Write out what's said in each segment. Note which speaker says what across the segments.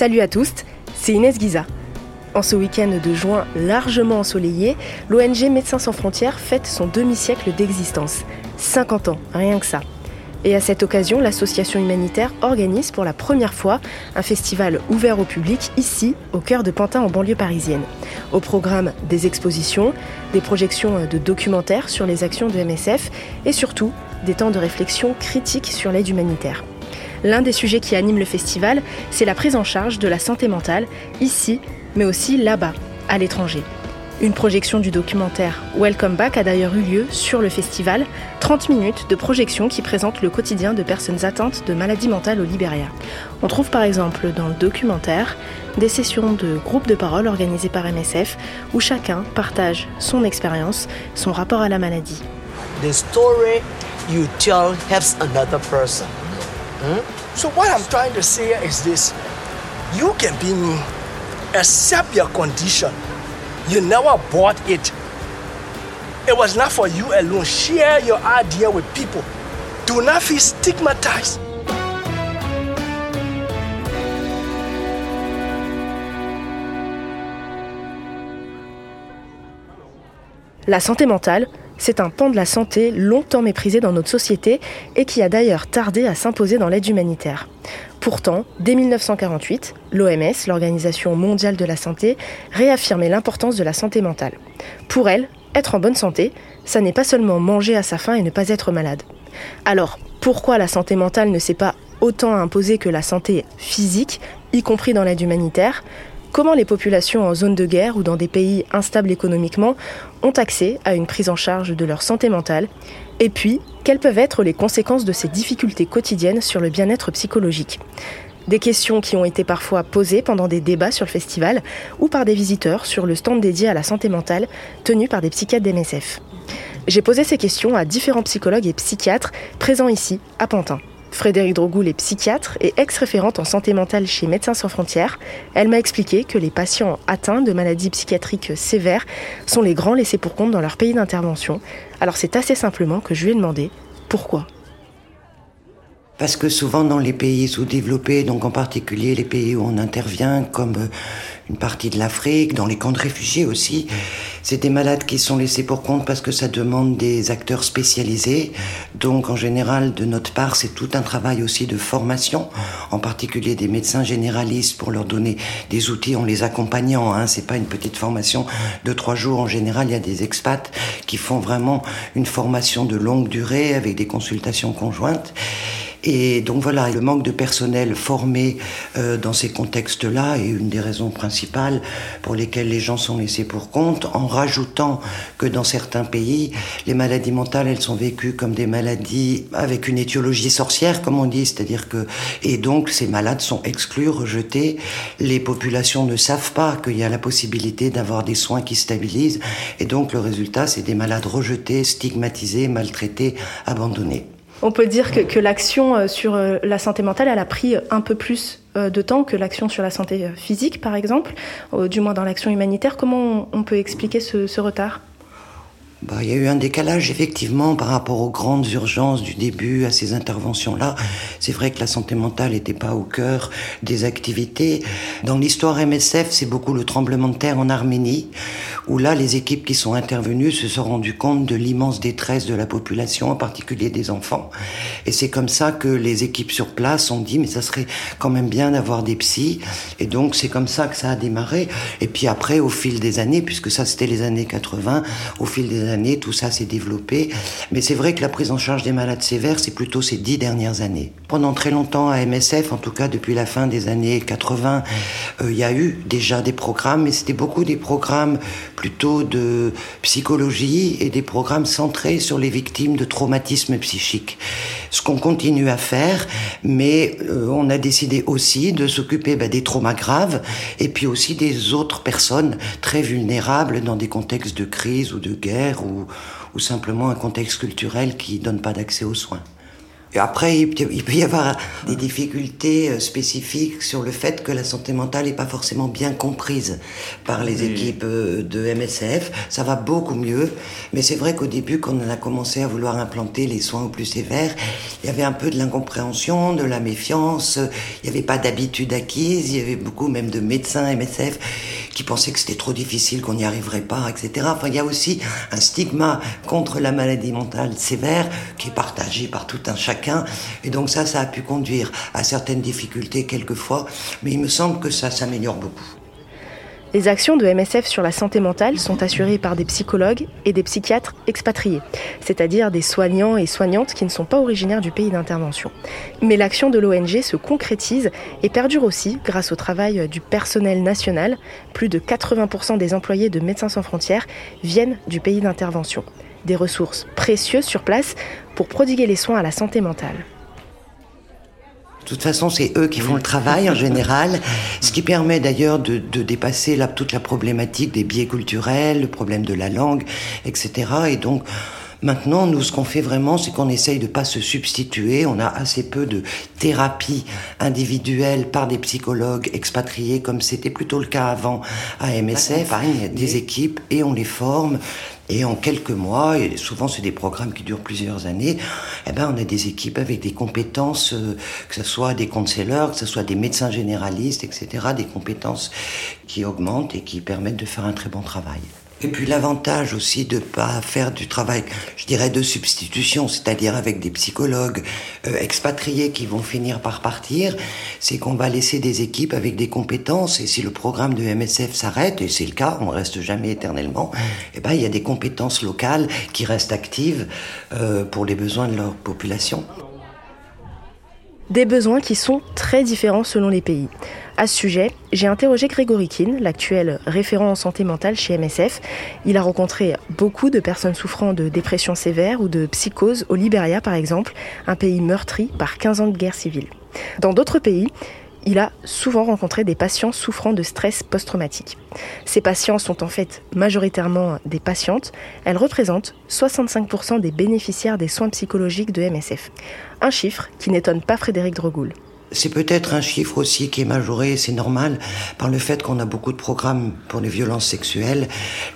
Speaker 1: Salut à tous, c'est Inès Guiza. En ce week-end de juin largement ensoleillé, l'ONG Médecins sans frontières fête son demi-siècle d'existence. 50 ans, rien que ça. Et à cette occasion, l'association humanitaire organise pour la première fois un festival ouvert au public ici, au cœur de Pantin en banlieue parisienne. Au programme des expositions, des projections de documentaires sur les actions de MSF et surtout des temps de réflexion critique sur l'aide humanitaire. L'un des sujets qui anime le festival, c'est la prise en charge de la santé mentale, ici, mais aussi là-bas, à l'étranger. Une projection du documentaire Welcome Back a d'ailleurs eu lieu sur le festival, 30 minutes de projection qui présente le quotidien de personnes atteintes de maladies mentales au Libéria. On trouve par exemple dans le documentaire des sessions de groupes de parole organisées par MSF où chacun partage son expérience, son rapport à la maladie.
Speaker 2: The story you tell helps another person.
Speaker 3: Hmm? So what I'm trying to say is this. You can be me. Accept your condition. You never bought it. It was not for you alone. Share your idea with people. Do not feel stigmatized.
Speaker 1: La santé mentale, c'est un pan de la santé longtemps méprisé dans notre société et qui a d'ailleurs tardé à s'imposer dans l'aide humanitaire. Pourtant, dès 1948, l'OMS, l'Organisation mondiale de la santé, réaffirmait l'importance de la santé mentale. Pour elle, être en bonne santé, ça n'est pas seulement manger à sa faim et ne pas être malade. Alors, pourquoi la santé mentale ne s'est pas autant imposée que la santé physique, y compris dans l'aide humanitaire? Comment les populations en zone de guerre ou dans des pays instables économiquement ont accès à une prise en charge de leur santé mentale Et puis, quelles peuvent être les conséquences de ces difficultés quotidiennes sur le bien-être psychologique des questions qui ont été parfois posées pendant des débats sur le festival ou par des visiteurs sur le stand dédié à la santé mentale tenu par des psychiatres d'MSF. J'ai posé ces questions à différents psychologues et psychiatres présents ici, à Pantin. Frédéric Drogoul est psychiatre et ex-référente en santé mentale chez Médecins sans frontières. Elle m'a expliqué que les patients atteints de maladies psychiatriques sévères sont les grands laissés pour compte dans leur pays d'intervention. Alors c'est assez simplement que je lui ai demandé pourquoi.
Speaker 4: Parce que souvent dans les pays sous-développés, donc en particulier les pays où on intervient, comme euh, une partie de l'Afrique, dans les camps de réfugiés aussi, c'est des malades qui sont laissés pour compte parce que ça demande des acteurs spécialisés. Donc en général, de notre part, c'est tout un travail aussi de formation, en particulier des médecins généralistes pour leur donner des outils en les accompagnant. Hein. C'est pas une petite formation de trois jours. En général, il y a des expats qui font vraiment une formation de longue durée avec des consultations conjointes. Et donc voilà, le manque de personnel formé euh, dans ces contextes-là est une des raisons principales pour lesquelles les gens sont laissés pour compte, en rajoutant que dans certains pays, les maladies mentales, elles sont vécues comme des maladies avec une étiologie sorcière, comme on dit, c'est-à-dire que... Et donc ces malades sont exclus, rejetés. Les populations ne savent pas qu'il y a la possibilité d'avoir des soins qui stabilisent. Et donc le résultat, c'est des malades rejetés, stigmatisés, maltraités, abandonnés.
Speaker 1: On peut dire que, l'action euh, sur euh, la santé mentale, a pris un peu plus euh, de temps que l'action sur la santé physique, par exemple, du moins dans l'action humanitaire. Comment on peut expliquer ce retard?
Speaker 4: Bah, il y a eu un décalage effectivement par rapport aux grandes urgences du début, à ces interventions-là. C'est vrai que la santé mentale n'était pas au cœur des activités. Dans l'histoire MSF, c'est beaucoup le tremblement de terre en Arménie, où là, les équipes qui sont intervenues se sont rendues compte de l'immense détresse de la population, en particulier des enfants. Et c'est comme ça que les équipes sur place ont dit, mais ça serait quand même bien d'avoir des psys. Et donc, c'est comme ça que ça a démarré. Et puis après, au fil des années, puisque ça c'était les années 80, au fil des années, tout ça s'est développé. Mais c'est vrai que la prise en charge des malades sévères, c'est plutôt ces dix dernières années. Pendant très longtemps à MSF, en tout cas depuis la fin des années 80, euh, il y a eu déjà des programmes, mais c'était beaucoup des programmes plutôt de psychologie et des programmes centrés sur les victimes de traumatismes psychiques. Ce qu'on continue à faire, mais euh, on a décidé aussi de s'occuper bah, des traumas graves et puis aussi des autres personnes très vulnérables dans des contextes de crise ou de guerre ou, ou simplement un contexte culturel qui donne pas d'accès aux soins. après, il peut y avoir des difficultés euh, spécifiques sur le fait que la santé mentale n'est pas forcément bien comprise par les équipes euh, de MSF. Ça va beaucoup mieux, mais c'est vrai qu'au début, quand on a commencé à vouloir implanter les soins au plus sévères, il y avait un peu de l'incompréhension, de la méfiance, il n'y avait pas d'habitude acquise, il y avait beaucoup même de médecins MSF qui pensaient que c'était trop difficile, qu'on n'y arriverait pas, etc. Enfin, il y a aussi un stigma contre la maladie mentale sévère qui est partagé par tout un chacun. Et donc ça, ça a pu conduire à certaines difficultés quelquefois, mais il me semble que ça s'améliore beaucoup.
Speaker 1: Les actions de MSF sur la santé mentale sont assurées par des psychologues et des psychiatres expatriés, c'est-à-dire des soignants et soignantes qui ne sont pas originaires du pays d'intervention. Mais l'action de l'ONG se concrétise et perdure aussi grâce au travail du personnel national. Plus de 80% des employés de Médecins sans frontières viennent du pays d'intervention. Des ressources précieuses sur place pour prodiguer les soins à la santé mentale.
Speaker 4: De toute façon, c'est eux qui font le travail en général, ce qui permet d'ailleurs de, dépasser toute la problématique des biais culturels, le problème de la langue, etc. Et donc, Maintenant, nous, ce qu'on fait vraiment, c'est qu'on essaye de pas se substituer. On a assez peu de thérapie individuelle par des psychologues expatriés, comme c'était plutôt le cas avant à MSF. Il y a des équipes et on les forme. Et en quelques mois, et souvent c'est des programmes qui durent plusieurs années, eh ben on a des équipes avec des compétences, euh, que ce soit des conseillers, que ce soit des médecins généralistes, etc., des compétences qui augmentent et qui permettent de faire un très bon travail. Et puis l'avantage aussi de pas faire du travail, je dirais, de substitution, c'est-à-dire avec des psychologues euh, expatriés qui vont finir par partir, c'est qu'on va laisser des équipes avec des compétences. Et si le programme de MSF s'arrête, et c'est le cas, on reste jamais éternellement, eh ben il y a des compétences locales qui restent actives euh, pour les besoins de leur population.
Speaker 1: Des besoins qui sont très différents selon les pays. À ce sujet, j'ai interrogé Grégory Kin, l'actuel référent en santé mentale chez MSF. Il a rencontré beaucoup de personnes souffrant de dépression sévère ou de psychose au Liberia par exemple, un pays meurtri par 15 ans de guerre civile. Dans d'autres pays, il a souvent rencontré des patients souffrant de stress post-traumatique. Ces patients sont en fait majoritairement des patientes. Elles représentent 65% des bénéficiaires des soins psychologiques de MSF. Un chiffre qui n'étonne pas Frédéric Drogoul.
Speaker 4: C'est peut-être un chiffre aussi qui est majoré, c'est normal, par le fait qu'on a beaucoup de programmes pour les violences sexuelles,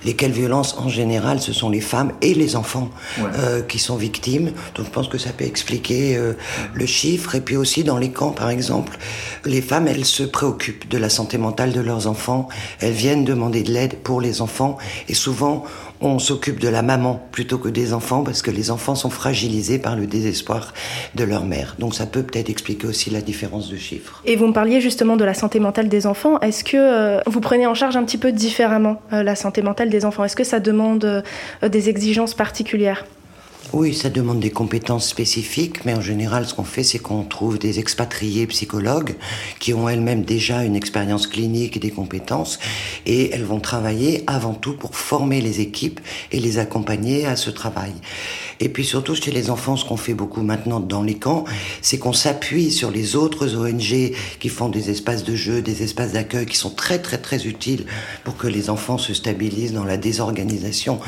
Speaker 4: lesquelles violences en général, ce sont les femmes et les enfants euh, qui sont victimes. Donc je pense que ça peut expliquer euh, le chiffre. Et puis aussi dans les camps, par exemple, les femmes, elles se préoccupent de la santé mentale de leurs enfants. Elles viennent demander de l'aide pour les enfants. Et souvent, on s'occupe de la maman plutôt que des enfants parce que les enfants sont fragilisés par le désespoir de leur mère. Donc ça peut peut-être expliquer aussi la différence de chiffres.
Speaker 1: Et vous me parliez justement de la santé mentale des enfants. Est-ce que euh, vous prenez en charge un petit peu différemment euh, la santé mentale des enfants? Est-ce que ça demande euh, des exigences particulières?
Speaker 4: Oui, ça demande des compétences spécifiques, mais en général, ce qu'on fait, c'est qu'on trouve des expatriés psychologues qui ont elles-mêmes déjà une expérience clinique et des compétences, et elles vont travailler avant tout pour former les équipes et les accompagner à ce travail. Et puis surtout chez les enfants, ce qu'on fait beaucoup maintenant dans les camps, c'est qu'on s'appuie sur les autres ONG qui font des espaces de jeu, des espaces d'accueil qui sont très très très utiles pour que les enfants se stabilisent dans la désorganisation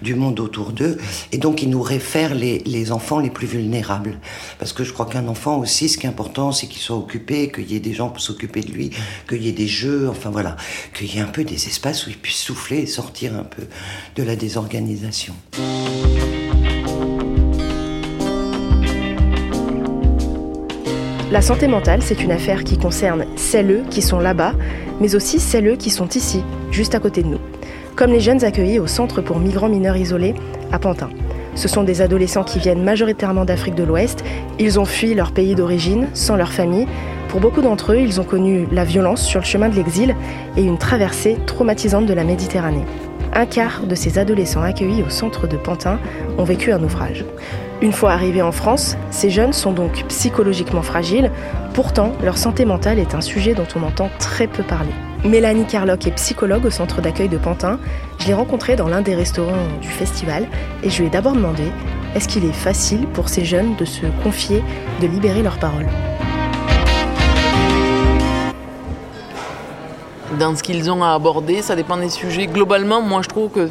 Speaker 4: du monde autour d'eux. Et donc ils nous réfèrent les, les enfants les plus vulnérables. Parce que je crois qu'un enfant aussi, ce qui est important, c'est qu'il soit occupé, qu'il y ait des gens pour s'occuper de lui, qu'il y ait des jeux, enfin voilà, qu'il y ait un peu des espaces où il puisse souffler et sortir un peu de la désorganisation.
Speaker 1: La santé mentale, c'est une affaire qui concerne celles qui sont là-bas, mais aussi celles qui sont ici, juste à côté de nous. Comme les jeunes accueillis au Centre pour migrants mineurs isolés à Pantin. Ce sont des adolescents qui viennent majoritairement d'Afrique de l'Ouest. Ils ont fui leur pays d'origine, sans leur famille. Pour beaucoup d'entre eux, ils ont connu la violence sur le chemin de l'exil et une traversée traumatisante de la Méditerranée. Un quart de ces adolescents accueillis au centre de Pantin ont vécu un naufrage. Une fois arrivés en France, ces jeunes sont donc psychologiquement fragiles, pourtant leur santé mentale est un sujet dont on entend très peu parler. Mélanie Carlock est psychologue au centre d'accueil de Pantin. Je l'ai rencontrée dans l'un des restaurants du festival et je lui ai d'abord demandé est-ce qu'il est facile pour ces jeunes de se confier, de libérer leurs paroles?
Speaker 5: Dans ce qu'ils ont à aborder, ça dépend des sujets. Globalement, moi je trouve que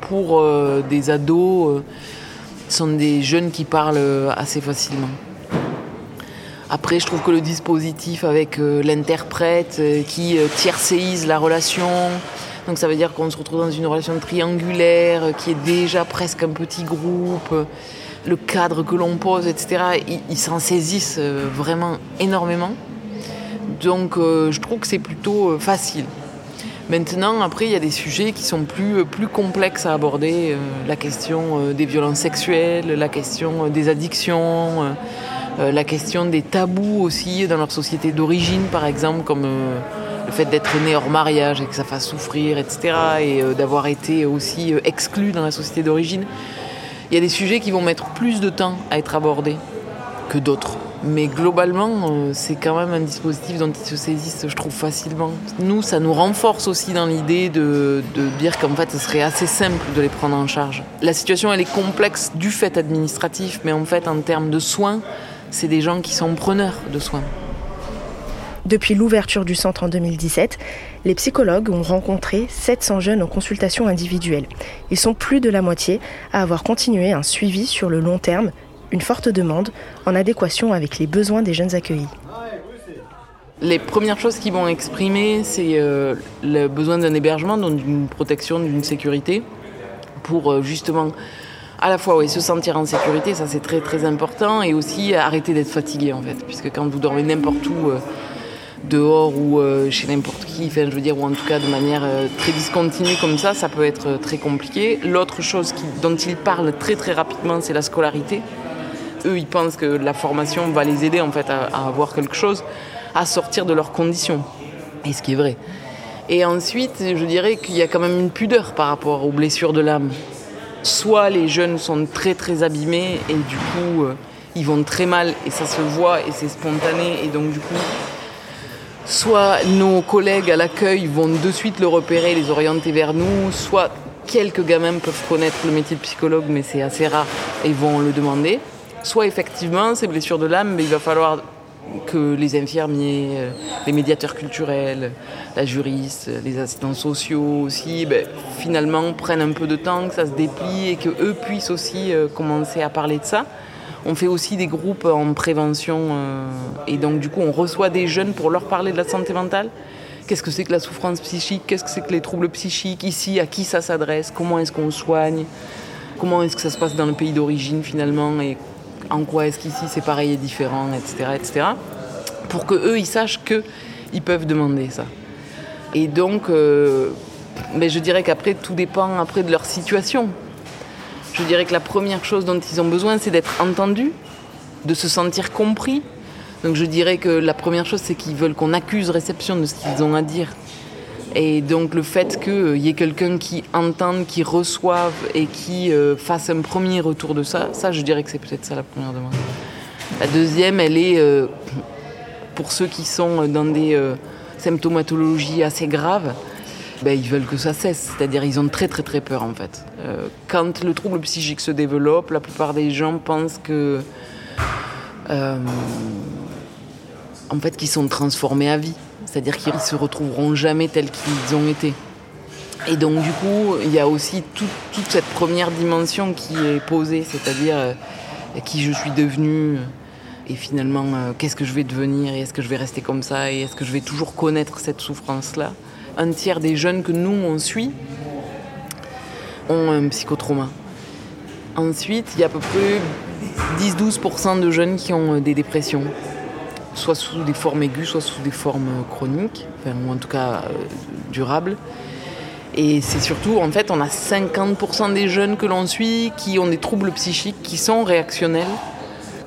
Speaker 5: pour euh, des ados, euh, sont des jeunes qui parlent euh, assez facilement. Après, je trouve que le dispositif avec l'interprète qui tiercéise la relation, donc ça veut dire qu'on se retrouve dans une relation triangulaire qui est déjà presque un petit groupe le cadre que l'on pose, etc., ils, s'en saisissent euh, vraiment énormément. Donc euh, je trouve que c'est plutôt euh, facile. Maintenant, après, il y a des sujets qui sont plus, plus complexes à aborder. la question des violences sexuelles, la question des addictions, la question des tabous aussi dans leur société d'origine, par exemple, comme le fait d'être né hors mariage et que ça fasse souffrir, etc. Et d'avoir été aussi exclu dans la société d'origine. Il y a des sujets qui vont mettre plus de temps à être abordés que d'autres. Mais globalement, euh, c'est quand même un dispositif dont ils se saisissent, je trouve, facilement. Nous, ça nous renforce aussi dans l'idée de, dire qu'en fait, ce serait assez simple de les prendre en charge. La situation, elle est complexe du fait administratif, mais en fait, en termes de soins, c'est des gens qui sont preneurs de soins.
Speaker 1: Depuis l'ouverture du centre en 2017, les psychologues ont rencontré 700 jeunes en consultation individuelle. Ils sont plus de la moitié à avoir continué un suivi sur le long terme, une forte demande en adéquation avec les besoins des jeunes accueillis.
Speaker 5: Les premières choses qu'ils vont exprimer, c'est euh, le besoin d'un hébergement, d'une protection, d'une sécurité, pour euh, justement à la fois se sentir en sécurité, ça c'est très très important, et aussi arrêter d'être fatigué en fait, puisque quand vous dormez n'importe où, euh, dehors ou chez n'importe qui, enfin, je veux dire, ou en tout cas de manière très discontinue comme ça, ça peut être très compliqué. L'autre chose dont ils parlent très très rapidement, c'est la scolarité. Eux, ils pensent que la formation va les aider en fait à, avoir quelque chose, à sortir de leurs conditions. Et ce qui est vrai. Et ensuite, je dirais qu'il y a quand même une pudeur par rapport aux blessures de l'âme. Soit les jeunes sont très très abîmés et du coup ils vont très mal et ça se voit et c'est spontané et donc du coup soit nos collègues à l'accueil vont de suite le repérer, les orienter vers nous, soit quelques gamins peuvent connaître le métier de psychologue, mais c'est assez rare, et vont le demander. Soit effectivement, ces blessures de l'âme, mais il va falloir que les infirmiers, euh, les médiateurs culturels, la juriste, les assistants sociaux aussi, ben, finalement prennent un peu de temps, que ça se déplie et qu'eux puissent aussi euh, commencer à parler de ça. On fait aussi des groupes en prévention euh, et donc du coup on reçoit des jeunes pour leur parler de la santé mentale. Qu'est-ce que c'est que la souffrance psychique? Qu'est-ce que c'est que les troubles psychiques? Ici, à qui ça s'adresse? Comment est-ce qu'on soigne? Comment est-ce que ça se passe dans le pays d'origine finalement? En quoi est-ce qu'ici c'est pareil et différent, etc., etc. Pour que eux ils sachent que ils peuvent demander ça. Et donc, mais euh, ben, je dirais qu'après tout dépend après de leur situation. Je dirais que la première chose dont ils ont besoin, c'est d'être entendus, de se sentir compris. Donc je dirais que la première chose, c'est qu'ils veulent qu'on accuse réception de ce qu'ils ont à dire. Et donc le fait qu'il y ait quelqu'un qui entende, qui reçoive et qui euh, fasse un premier retour de ça, ça je dirais que c'est peut-être ça la première demande. La deuxième, elle est euh, pour ceux qui sont dans des euh, symptomatologies assez graves, ben, ils veulent que ça cesse. C'est-à-dire ils ont très très très peur en fait. Euh, quand le trouble psychique se développe, la plupart des gens pensent que euh, en fait qu'ils sont transformés à vie. C'est-à-dire qu'ils se retrouveront jamais tels qu'ils ont été. Et donc du coup, il y a aussi toute cette première dimension qui est posée, c'est-à-dire euh, qui je suis devenue et finalement qu'est-ce que je vais devenir et est-ce que je vais rester comme ça et est-ce que je vais toujours connaître cette souffrance-là? Un tiers des jeunes que nous, on suit, ont un psychotrauma. Ensuite, il y a à peu près 10-12% de jeunes qui ont euh, des dépressions, soit sous des formes aiguës, soit sous des formes euh, chroniques, ou en tout cas euh, durables. Et c'est surtout, en fait, on a 50% des jeunes que l'on suit qui ont des troubles psychiques, qui sont réactionnels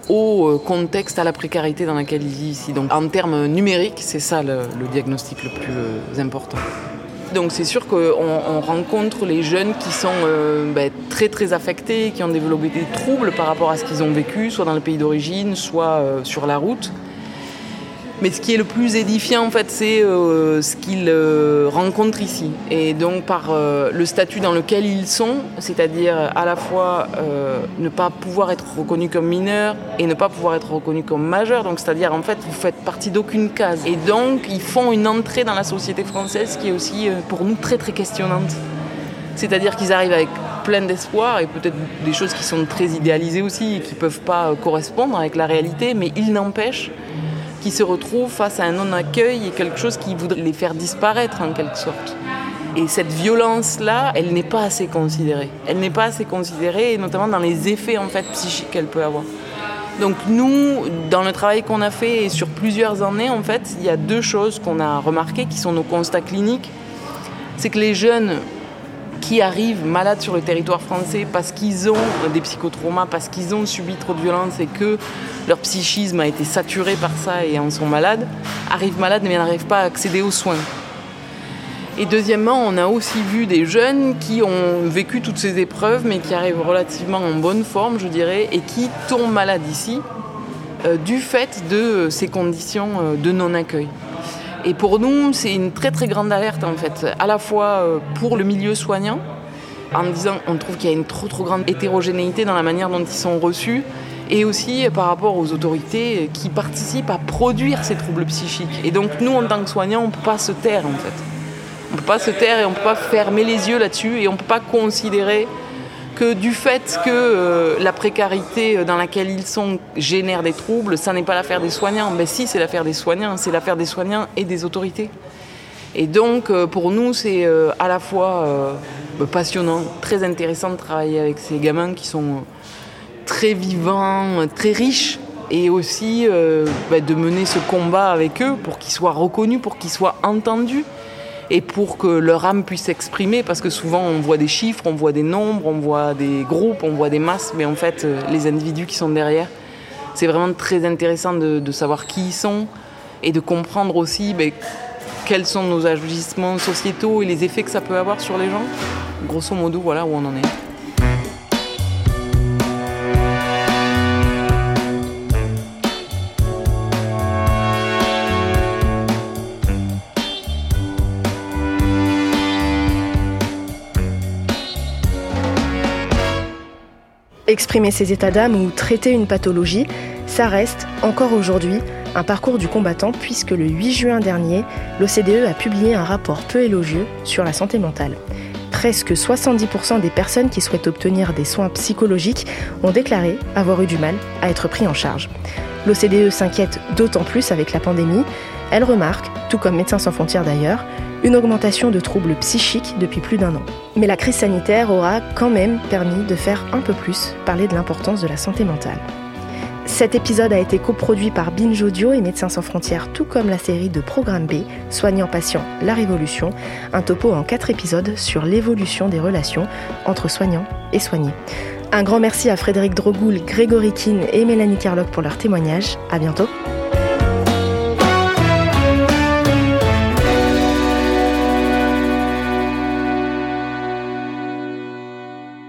Speaker 5: au euh, contexte, à la précarité dans laquelle il vit ici. Donc en termes numériques, c'est ça le, diagnostic le plus important. Donc c'est sûr qu'on rencontre les jeunes qui sont ben, très très affectés, qui ont développé des troubles par rapport à ce qu'ils ont vécu, soit dans le pays d'origine, soit sur la route. Mais ce qui est le plus édifiant, en fait, c'est euh, ce qu'ils euh, rencontrent ici. Et donc, par euh, le statut dans lequel ils sont, c'est-à-dire à la fois ne pas pouvoir être reconnu comme mineur et ne pas pouvoir être reconnu comme majeur. Donc, c'est-à-dire, en fait, vous faites partie d'aucune case. Et donc, ils font une entrée dans la société française qui est aussi, pour nous, très, très questionnante. C'est-à-dire qu'ils arrivent avec plein d'espoir et peut-être des choses qui sont très idéalisées aussi et qui ne peuvent pas correspondre avec la réalité, mais il n'empêche qu'ils se retrouvent face à un non-accueil et quelque chose qui voudrait les faire disparaître en quelque sorte. Et cette violence-là, elle n'est pas assez considérée. Elle n'est pas assez considérée, notamment dans les effets en fait psychiques qu'elle peut avoir. Donc nous, dans le travail qu'on a fait et sur plusieurs années, en fait, il y a deux choses qu'on a remarquées qui sont nos constats cliniques. C'est que les jeunes qui arrivent malades sur le territoire français parce qu'ils ont des psychotraumas, parce qu'ils ont subi trop de violence et que leur psychisme a été saturé par ça et en sont malades, arrivent malades mais n'arrivent pas à accéder aux soins. Et deuxièmement, on a aussi vu des jeunes qui ont vécu toutes ces épreuves, mais qui arrivent relativement en bonne forme, je dirais, et qui tombent malades ici euh, du fait de ces conditions euh, de non-accueil. Et pour nous, c'est une très très grande alerte en fait, à la fois euh, pour le milieu soignant, en disant on trouve qu'il y a une trop trop grande hétérogénéité dans la manière dont ils sont reçus, et aussi par rapport aux autorités qui participent à produire ces troubles psychiques. Et donc nous, en tant que soignants, on ne peut pas se taire en fait. On ne peut pas se taire et on ne peut pas fermer les yeux là-dessus et on ne peut pas considérer que du fait que euh, la précarité dans laquelle ils sont génère des troubles, ça n'est pas l'affaire des soignants. Mais si, c'est l'affaire des soignants, c'est l'affaire des soignants et des autorités. Et donc, euh, pour nous, c'est euh, à la fois passionnant, très intéressant de travailler avec ces gamins qui sont très vivants, très riches, et aussi bah, de mener ce combat avec eux pour qu'ils soient reconnus, pour qu'ils soient entendus et pour que leur âme puisse s'exprimer, parce que souvent on voit des chiffres, on voit des nombres, on voit des groupes, on voit des masses, mais en fait euh, les individus qui sont derrière, c'est vraiment très intéressant de, savoir qui ils sont et de comprendre aussi ben, quels sont nos agissements sociétaux et les effets que ça peut avoir sur les gens. Grosso modo, voilà où on en est.
Speaker 1: Exprimer ses états d'âme ou traiter une pathologie, ça reste, encore aujourd'hui, un parcours du combattant puisque le 8 juin dernier, l'OCDE a publié un rapport peu élogieux sur la santé mentale. Presque 70% des personnes qui souhaitent obtenir des soins psychologiques ont déclaré avoir eu du mal à être pris en charge. L'OCDE s'inquiète d'autant plus avec la pandémie. Elle remarque, tout comme Médecins sans frontières d'ailleurs, une augmentation de troubles psychiques depuis plus d'un an. Mais la crise sanitaire aura quand même permis de faire un peu plus parler de l'importance de la santé mentale. Cet épisode a été coproduit par Binge Audio et Médecins sans frontières, tout comme la série de Programme B, Soignants patients, la révolution, un topo en quatre épisodes sur l'évolution des relations entre soignants et soignés. Un grand merci à Frédéric Drogoul, Grégory Keane et Mélanie Carlock pour leur témoignage. À bientôt.